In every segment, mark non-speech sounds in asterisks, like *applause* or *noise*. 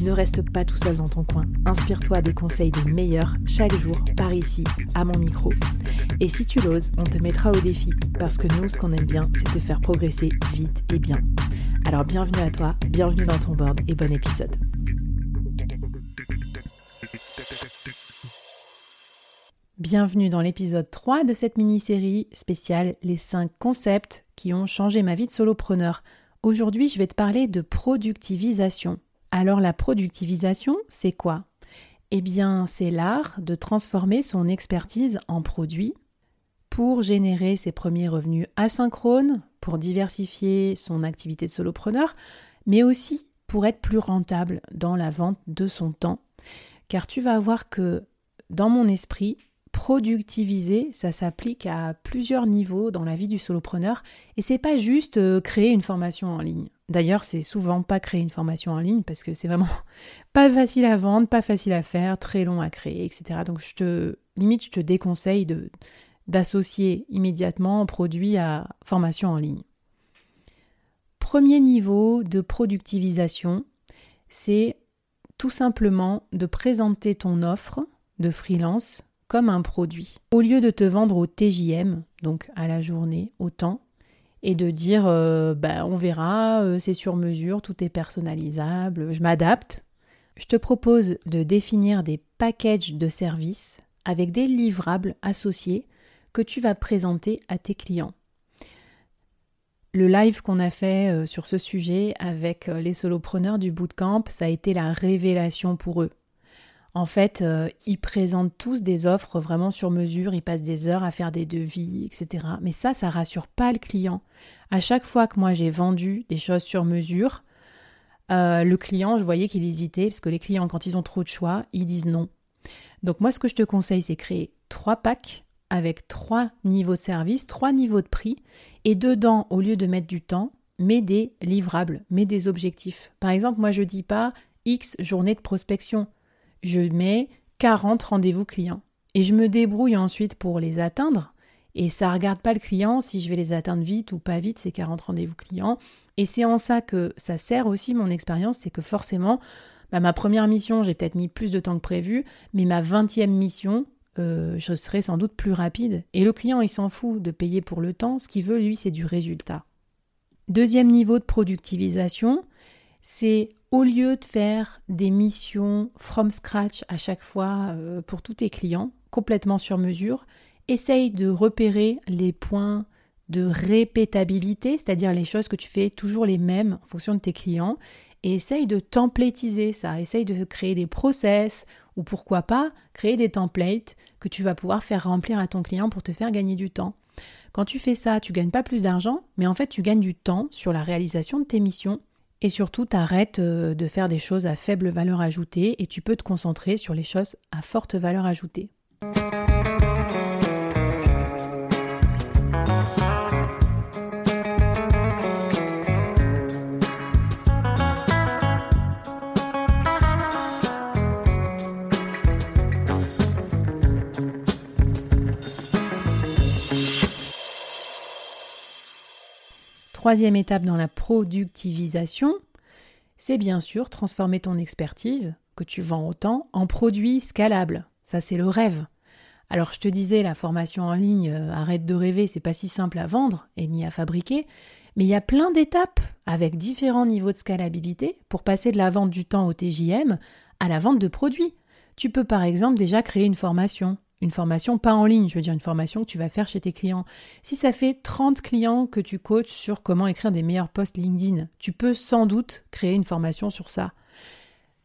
Ne reste pas tout seul dans ton coin. Inspire-toi des conseils des meilleurs chaque jour par ici, à mon micro. Et si tu l'oses, on te mettra au défi parce que nous, ce qu'on aime bien, c'est te faire progresser vite et bien. Alors bienvenue à toi, bienvenue dans ton board et bon épisode. Bienvenue dans l'épisode 3 de cette mini-série spéciale Les 5 concepts qui ont changé ma vie de solopreneur. Aujourd'hui, je vais te parler de productivisation. Alors la productivisation, c'est quoi? Eh bien, c'est l'art de transformer son expertise en produit pour générer ses premiers revenus asynchrones, pour diversifier son activité de solopreneur, mais aussi pour être plus rentable dans la vente de son temps. Car tu vas voir que dans mon esprit, productiviser, ça s'applique à plusieurs niveaux dans la vie du solopreneur et c'est pas juste euh, créer une formation en ligne. D'ailleurs, c'est souvent pas créer une formation en ligne parce que c'est vraiment *laughs* pas facile à vendre, pas facile à faire, très long à créer, etc. Donc je te limite, je te déconseille d'associer immédiatement produit à formation en ligne. Premier niveau de productivisation, c'est tout simplement de présenter ton offre de freelance comme un produit. Au lieu de te vendre au TJM, donc à la journée, au temps, et de dire euh, bah, on verra, euh, c'est sur mesure, tout est personnalisable, je m'adapte. Je te propose de définir des packages de services avec des livrables associés que tu vas présenter à tes clients. Le live qu'on a fait euh, sur ce sujet avec les solopreneurs du bootcamp, ça a été la révélation pour eux. En fait, euh, ils présentent tous des offres vraiment sur mesure, ils passent des heures à faire des devis, etc. Mais ça, ça rassure pas le client. À chaque fois que moi j'ai vendu des choses sur mesure, euh, le client, je voyais qu'il hésitait, parce que les clients, quand ils ont trop de choix, ils disent non. Donc moi, ce que je te conseille, c'est créer trois packs avec trois niveaux de service, trois niveaux de prix, et dedans, au lieu de mettre du temps, mets des livrables, mets des objectifs. Par exemple, moi, je dis pas X journée de prospection je mets 40 rendez-vous clients. Et je me débrouille ensuite pour les atteindre. Et ça ne regarde pas le client si je vais les atteindre vite ou pas vite, ces 40 rendez-vous clients. Et c'est en ça que ça sert aussi mon expérience, c'est que forcément, bah, ma première mission, j'ai peut-être mis plus de temps que prévu, mais ma 20e mission, euh, je serai sans doute plus rapide. Et le client, il s'en fout de payer pour le temps, ce qu'il veut, lui, c'est du résultat. Deuxième niveau de productivisation, c'est au lieu de faire des missions from scratch à chaque fois euh, pour tous tes clients, complètement sur mesure, essaye de repérer les points de répétabilité, c'est-à-dire les choses que tu fais toujours les mêmes en fonction de tes clients, et essaye de templétiser ça, essaye de créer des process, ou pourquoi pas créer des templates que tu vas pouvoir faire remplir à ton client pour te faire gagner du temps. Quand tu fais ça, tu gagnes pas plus d'argent, mais en fait tu gagnes du temps sur la réalisation de tes missions et surtout, t'arrêtes euh, de faire des choses à faible valeur ajoutée et tu peux te concentrer sur les choses à forte valeur ajoutée. Troisième étape dans la productivisation, c'est bien sûr transformer ton expertise, que tu vends autant, en produit scalable. Ça, c'est le rêve. Alors, je te disais, la formation en ligne, euh, arrête de rêver, c'est pas si simple à vendre et ni à fabriquer, mais il y a plein d'étapes avec différents niveaux de scalabilité pour passer de la vente du temps au TJM à la vente de produits. Tu peux par exemple déjà créer une formation, Une formation pas en ligne, je veux dire une formation que tu vas faire chez tes clients. Si ça fait 30 clients que tu coaches sur comment écrire des meilleurs posts LinkedIn, tu peux sans doute créer une formation sur ça.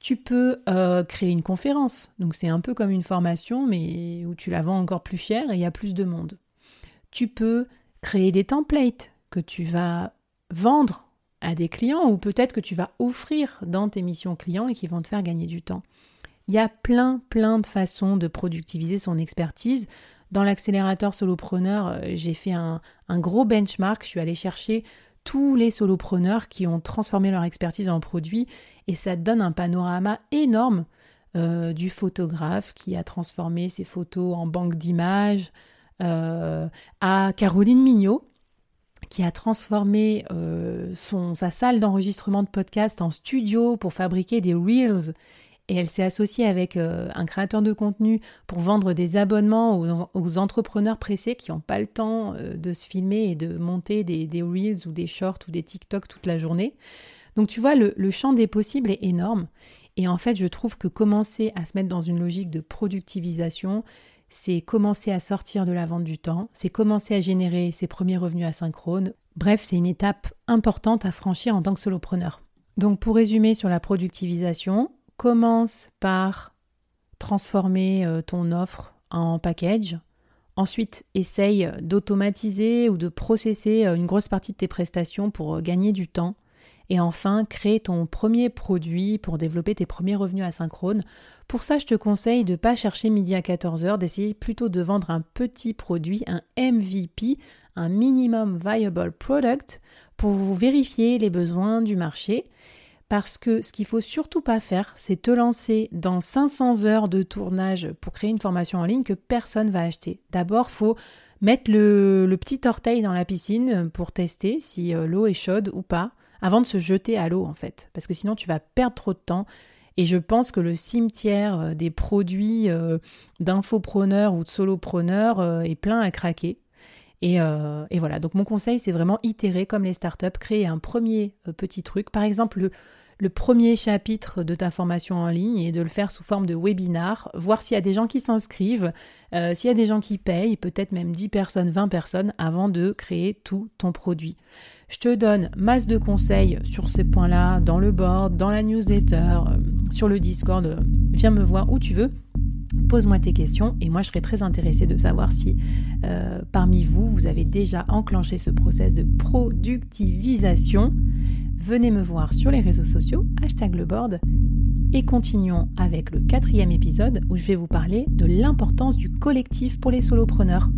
Tu peux euh, créer une conférence. Donc c'est un peu comme une formation, mais où tu la vends encore plus cher et il y a plus de monde. Tu peux créer des templates que tu vas vendre à des clients ou peut-être que tu vas offrir dans tes missions clients et qui vont te faire gagner du temps. Il y a plein, plein de façons de productiviser son expertise. Dans l'accélérateur solopreneur, euh, j'ai fait un, gros benchmark. Je suis allée chercher tous les solopreneurs qui ont transformé leur expertise en produit et ça donne un panorama énorme euh, du photographe qui a transformé ses photos en banque d'images, euh, à Caroline Mignot qui a transformé sa salle d'enregistrement de podcast en studio pour fabriquer des reels et elle s'est associée avec euh, un créateur de contenu pour vendre des abonnements aux, entrepreneurs pressés qui n'ont pas le temps euh, de se filmer et de monter des, Reels ou des Shorts ou des TikTok toute la journée. Donc tu vois, le, le champ des possibles est énorme. Et en fait, je trouve que commencer à se mettre dans une logique de productivisation, c'est commencer à sortir de la vente du temps, c'est commencer à générer ses premiers revenus asynchrones. Bref, c'est une étape importante à franchir en tant que solopreneur. Donc pour résumer sur la productivisation, commence par transformer euh, ton offre en package. Ensuite, essaye d'automatiser ou de processer euh, une grosse partie de tes prestations pour euh, gagner du temps. Et enfin, crée ton premier produit pour développer tes premiers revenus asynchrones. Pour ça, je te conseille de ne pas chercher midi à 14h, d'essayer plutôt de vendre un petit produit, un MVP, un Minimum Viable Product, pour vérifier les besoins du marché parce que ce qu'il faut surtout pas faire, c'est te lancer dans 500 heures de tournage pour créer une formation en ligne que personne va acheter. D'abord, faut mettre le, petit orteil dans la piscine pour tester si euh, l'eau est chaude ou pas, avant de se jeter à l'eau en fait, parce que sinon tu vas perdre trop de temps. Et je pense que le cimetière euh, des produits euh, d'infopreneurs ou de solopreneurs est plein à craquer. Et, et, voilà, donc mon conseil, c'est vraiment itérer comme les startups, créer un premier petit truc. Par exemple, le, premier chapitre de ta formation en ligne et de le faire sous forme de webinar, voir s'il y a des gens qui s'inscrivent, euh, s'il y a des gens qui payent, peut-être même 10 personnes, 20 personnes, avant de créer tout ton produit. Je te donne masse de conseils sur ces points-là, dans le board, dans la newsletter, euh, sur le Discord. Euh, viens me voir où tu veux. Pose-moi tes questions et moi je serais très intéressée de savoir si parmi vous, vous avez déjà enclenché ce process de productivisation venez me voir sur les réseaux sociaux, hashtag le board, et continuons avec le quatrième épisode où je vais vous parler de l'importance du collectif pour les solopreneurs.